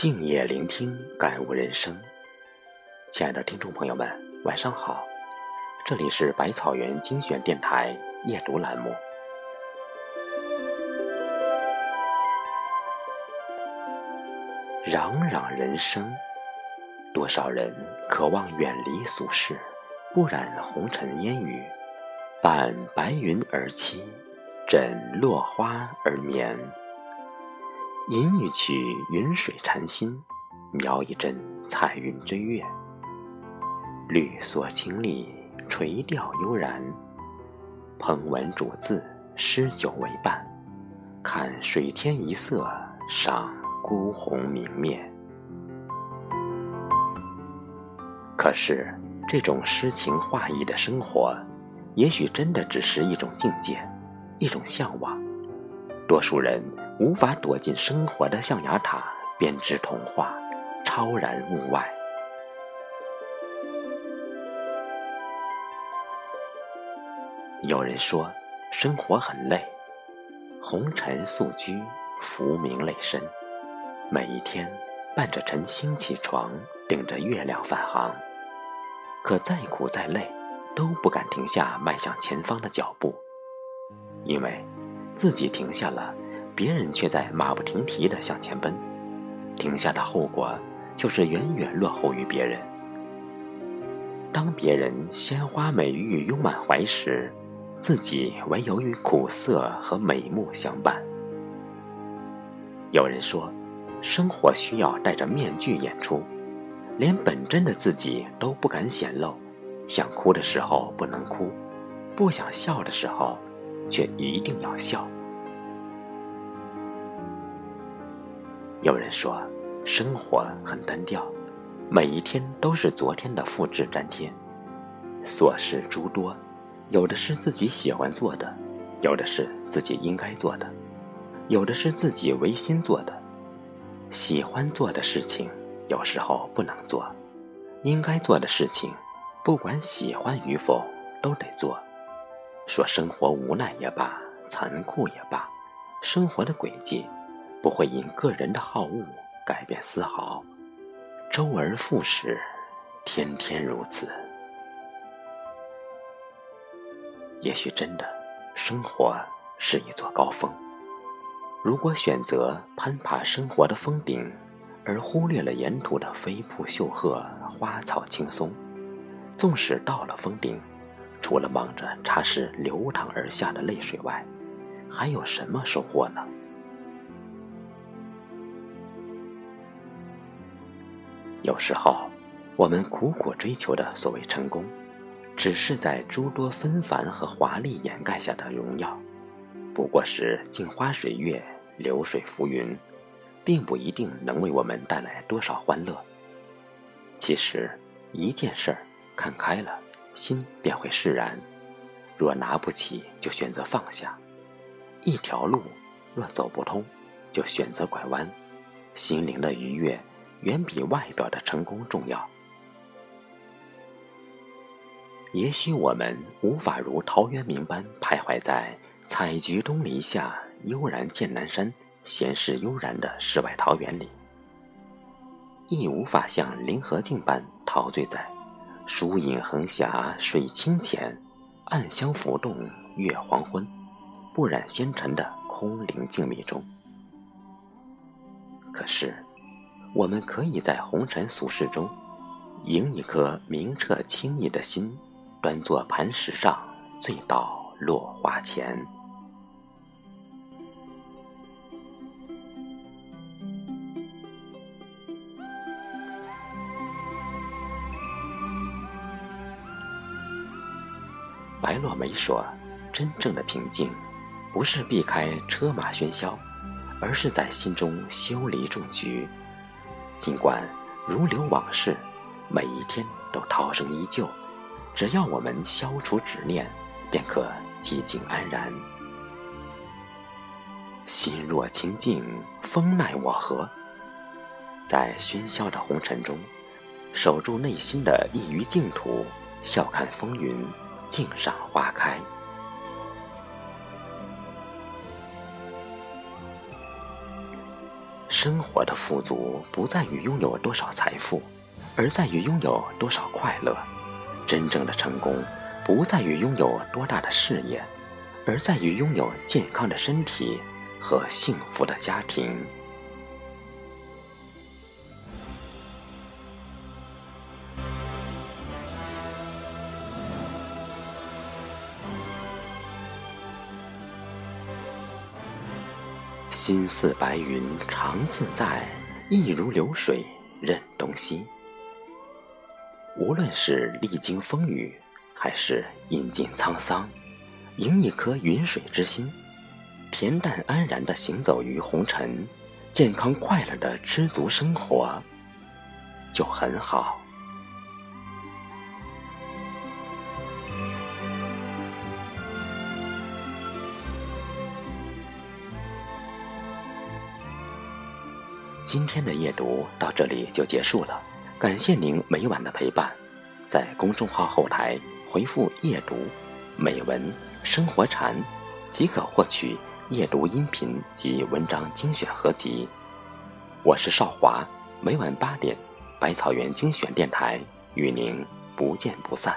静夜聆听，感悟人生。亲爱的听众朋友们，晚上好，这里是百草园精选电台夜读栏目。攘攘人生，多少人渴望远离俗世，不染红尘烟雨，伴白云而栖，枕落花而眠。吟一曲云水禅心，描一帧彩云追月。绿蓑青笠，垂钓悠然。烹文煮字，诗酒为伴。看水天一色，赏孤鸿明灭。可是，这种诗情画意的生活，也许真的只是一种境界，一种向往。多数人。无法躲进生活的象牙塔，编织童话，超然物外。有人说，生活很累，红尘素居，浮名累身，每一天伴着晨星起床，顶着月亮返航。可再苦再累，都不敢停下迈向前方的脚步，因为自己停下了。别人却在马不停蹄地向前奔，停下的后果就是远远落后于别人。当别人鲜花美玉拥满怀时，自己唯有与苦涩和美目相伴。有人说，生活需要戴着面具演出，连本真的自己都不敢显露。想哭的时候不能哭，不想笑的时候，却一定要笑。有人说，生活很单调，每一天都是昨天的复制粘贴，琐事诸多，有的是自己喜欢做的，有的是自己应该做的，有的是自己违心做的。喜欢做的事情有时候不能做，应该做的事情，不管喜欢与否都得做。说生活无奈也罢，残酷也罢，生活的轨迹。不会因个人的好恶改变丝毫，周而复始，天天如此。也许真的，生活是一座高峰。如果选择攀爬生活的峰顶，而忽略了沿途的飞瀑秀壑、花草青松，纵使到了峰顶，除了望着茶室流淌而下的泪水外，还有什么收获呢？有时候，我们苦苦追求的所谓成功，只是在诸多纷繁和华丽掩盖下的荣耀，不过是镜花水月、流水浮云，并不一定能为我们带来多少欢乐。其实，一件事儿看开了，心便会释然；若拿不起，就选择放下；一条路若走不通，就选择拐弯。心灵的愉悦。远比外表的成功重要。也许我们无法如陶渊明般徘徊在“采菊东篱下，悠然见南山”闲适悠然的世外桃源里，亦无法像林和靖般陶醉在“疏影横斜水清浅，暗香浮动月黄昏，不染纤尘”的空灵静谧中。可是。我们可以在红尘俗世中，迎一颗明澈清逸的心，端坐磐石上，醉倒落花前。白落梅说：“真正的平静，不是避开车马喧嚣，而是在心中修篱种菊。”尽管如流往事，每一天都涛声依旧，只要我们消除执念，便可寂静安然。心若清净，风奈我何？在喧嚣的红尘中，守住内心的一隅净土，笑看风云，静赏花开。生活的富足不在于拥有多少财富，而在于拥有多少快乐。真正的成功不在于拥有多大的事业，而在于拥有健康的身体和幸福的家庭。心似白云常自在，意如流水任东西。无论是历经风雨，还是饮尽沧桑，迎一颗云水之心，恬淡安然地行走于红尘，健康快乐的知足生活，就很好。今天的夜读到这里就结束了，感谢您每晚的陪伴。在公众号后台回复“夜读”，美文、生活禅，即可获取夜读音频及文章精选合集。我是少华，每晚八点，百草园精选电台与您不见不散。